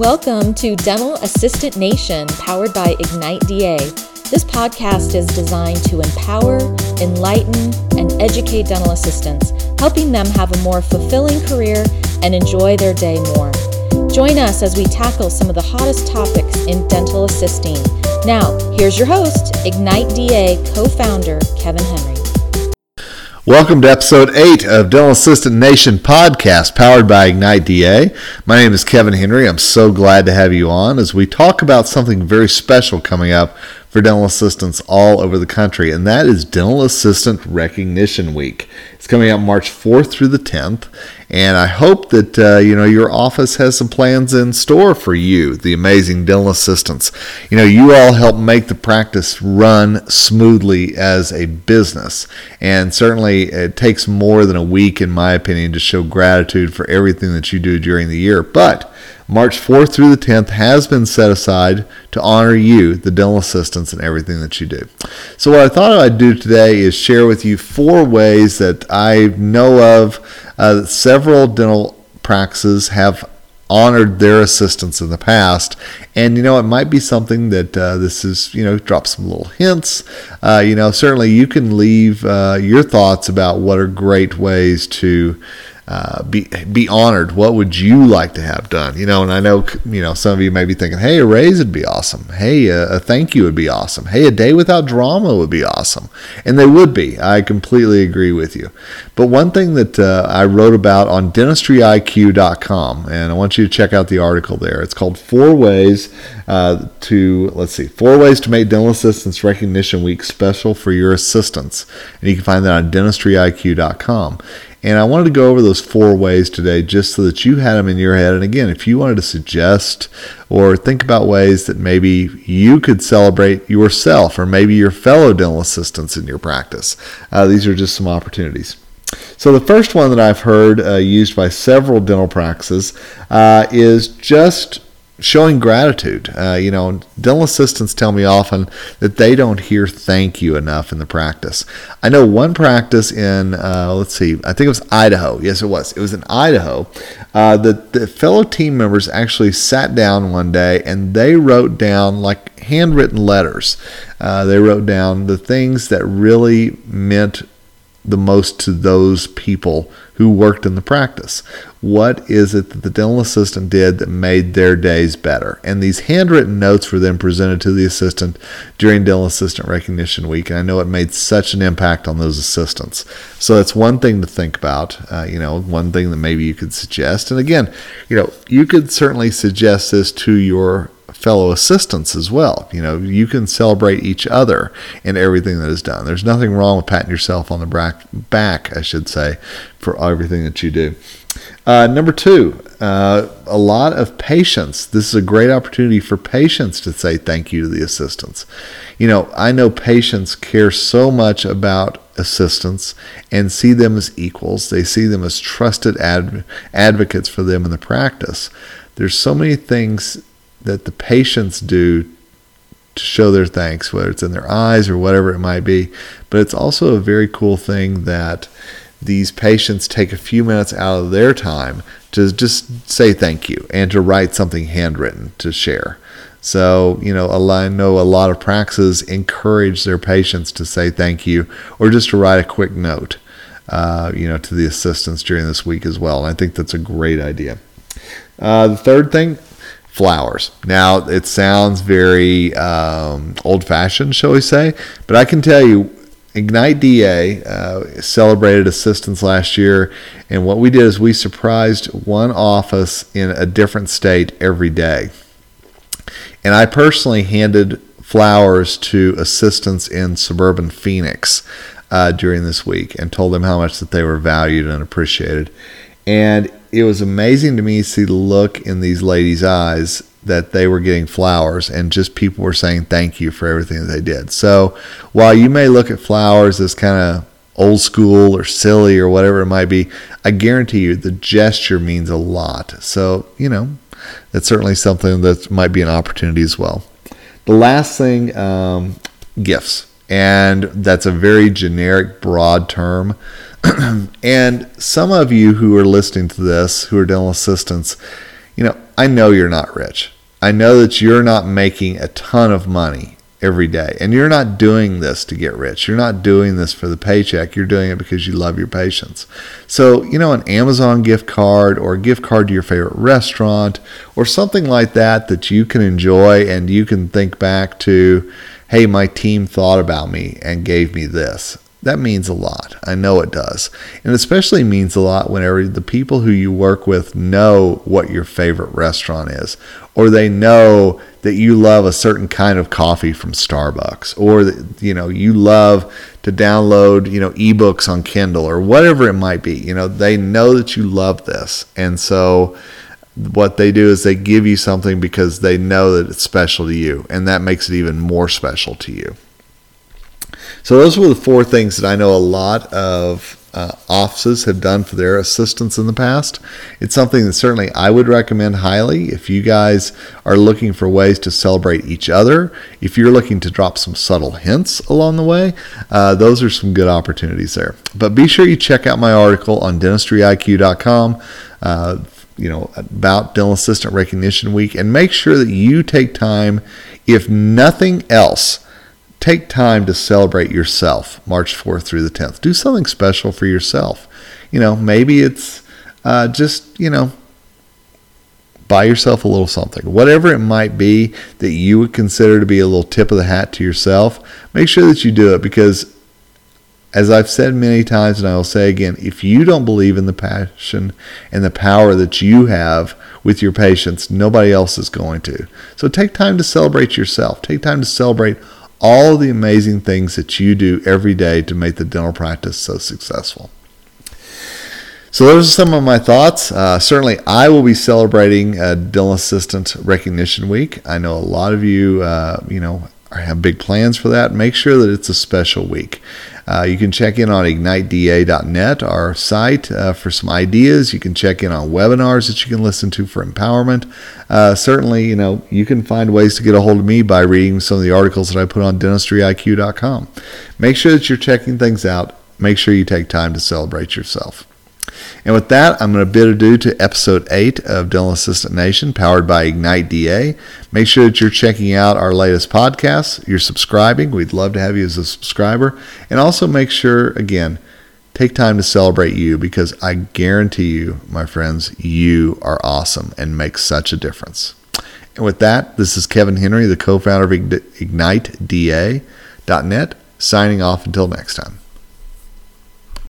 Welcome to Dental Assistant Nation, powered by Ignite DA. This podcast is designed to empower, enlighten, and educate dental assistants, helping them have a more fulfilling career and enjoy their day more. Join us as we tackle some of the hottest topics in dental assisting. Now, here's your host, Ignite DA co founder Kevin Henry. Welcome to episode 8 of Dental Assistant Nation podcast powered by Ignite DA. My name is Kevin Henry. I'm so glad to have you on as we talk about something very special coming up for dental assistants all over the country, and that is Dental Assistant Recognition Week. It's coming up March 4th through the 10th, and I hope that uh, you know your office has some plans in store for you, the amazing dental assistants. You know, you all help make the practice run smoothly as a business, and certainly it takes more than a week, in my opinion, to show gratitude for everything that you do during the year, but March 4th through the 10th has been set aside to honor you, the dental assistants, and everything that you do. So, what I thought I'd do today is share with you four ways that I know of uh, several dental practices have honored their assistants in the past. And, you know, it might be something that uh, this is, you know, drop some little hints. Uh, you know, certainly you can leave uh, your thoughts about what are great ways to uh, be be honored. What would you like to have done? You know, and I know you know some of you may be thinking, "Hey, a raise would be awesome. Hey, a, a thank you would be awesome. Hey, a day without drama would be awesome." And they would be. I completely agree with you. But one thing that uh, I wrote about on dentistryiq.com, and I want you to check out the article there. It's called Four Ways uh, to let's see, four ways to make Dental Assistants Recognition Week special for your assistants, and you can find that on dentistryiq.com. And I wanted to go over those four ways today just so that you had them in your head. And again, if you wanted to suggest or think about ways that maybe you could celebrate yourself or maybe your fellow dental assistants in your practice, uh, these are just some opportunities. So, the first one that I've heard uh, used by several dental practices uh, is just showing gratitude. Uh, you know, dental assistants tell me often that they don't hear thank you enough in the practice. I know one practice in, uh, let's see, I think it was Idaho. Yes, it was. It was in Idaho. Uh, the, the fellow team members actually sat down one day and they wrote down like handwritten letters. Uh, they wrote down the things that really meant the most to those people who worked in the practice. What is it that the dental assistant did that made their days better? And these handwritten notes were then presented to the assistant during Dental Assistant Recognition Week. And I know it made such an impact on those assistants. So that's one thing to think about, uh, you know, one thing that maybe you could suggest. And again, you know, you could certainly suggest this to your fellow assistants as well. You know, you can celebrate each other in everything that is done. There's nothing wrong with patting yourself on the back, I should say, for everything that you do. Uh, number two, uh, a lot of patients. This is a great opportunity for patients to say thank you to the assistants. You know, I know patients care so much about assistants and see them as equals. They see them as trusted ad- advocates for them in the practice. There's so many things that the patients do to show their thanks, whether it's in their eyes or whatever it might be. But it's also a very cool thing that these patients take a few minutes out of their time to just say thank you and to write something handwritten to share. So, you know, I know a lot of practices encourage their patients to say thank you or just to write a quick note, uh, you know, to the assistants during this week as well. And I think that's a great idea. Uh, the third thing, flowers. Now, it sounds very um, old fashioned, shall we say, but I can tell you, Ignite DA uh, celebrated assistants last year, and what we did is we surprised one office in a different state every day. And I personally handed flowers to assistants in suburban Phoenix uh, during this week and told them how much that they were valued and appreciated. And it was amazing to me to see the look in these ladies' eyes that they were getting flowers and just people were saying thank you for everything that they did. So while you may look at flowers as kind of old school or silly or whatever it might be, I guarantee you the gesture means a lot. So, you know, that's certainly something that might be an opportunity as well. The last thing, um, gifts. And that's a very generic, broad term. and some of you who are listening to this, who are dental assistants, you know, I know you're not rich. I know that you're not making a ton of money every day. And you're not doing this to get rich. You're not doing this for the paycheck. You're doing it because you love your patients. So, you know, an Amazon gift card or a gift card to your favorite restaurant or something like that that you can enjoy and you can think back to, hey, my team thought about me and gave me this. That means a lot. I know it does. And especially means a lot whenever the people who you work with know what your favorite restaurant is, or they know that you love a certain kind of coffee from Starbucks, or that, you know, you love to download, you know, ebooks on Kindle or whatever it might be. You know, they know that you love this. And so what they do is they give you something because they know that it's special to you, and that makes it even more special to you. So those were the four things that I know a lot of uh, offices have done for their assistants in the past. It's something that certainly I would recommend highly if you guys are looking for ways to celebrate each other. If you're looking to drop some subtle hints along the way, uh, those are some good opportunities there. But be sure you check out my article on dentistryiq.com. Uh, you know about dental assistant recognition week and make sure that you take time if nothing else take time to celebrate yourself March 4th through the 10th. Do something special for yourself. You know, maybe it's uh, just, you know, buy yourself a little something. Whatever it might be that you would consider to be a little tip of the hat to yourself, make sure that you do it because, as I've said many times and I will say again, if you don't believe in the passion and the power that you have with your patients, nobody else is going to. So take time to celebrate yourself. Take time to celebrate all the amazing things that you do every day to make the dental practice so successful. So those are some of my thoughts. Uh, certainly, I will be celebrating uh, Dental Assistant Recognition Week. I know a lot of you, uh, you know, have big plans for that. Make sure that it's a special week. Uh, you can check in on igniteda.net, our site, uh, for some ideas. You can check in on webinars that you can listen to for empowerment. Uh, certainly, you know, you can find ways to get a hold of me by reading some of the articles that I put on dentistryiq.com. Make sure that you're checking things out. Make sure you take time to celebrate yourself. And with that, I'm going to bid adieu to episode 8 of Dental Assistant Nation, powered by Ignite DA. Make sure that you're checking out our latest podcasts. You're subscribing. We'd love to have you as a subscriber. And also make sure, again, take time to celebrate you because I guarantee you, my friends, you are awesome and make such a difference. And with that, this is Kevin Henry, the co founder of IgniteDA.net, signing off until next time.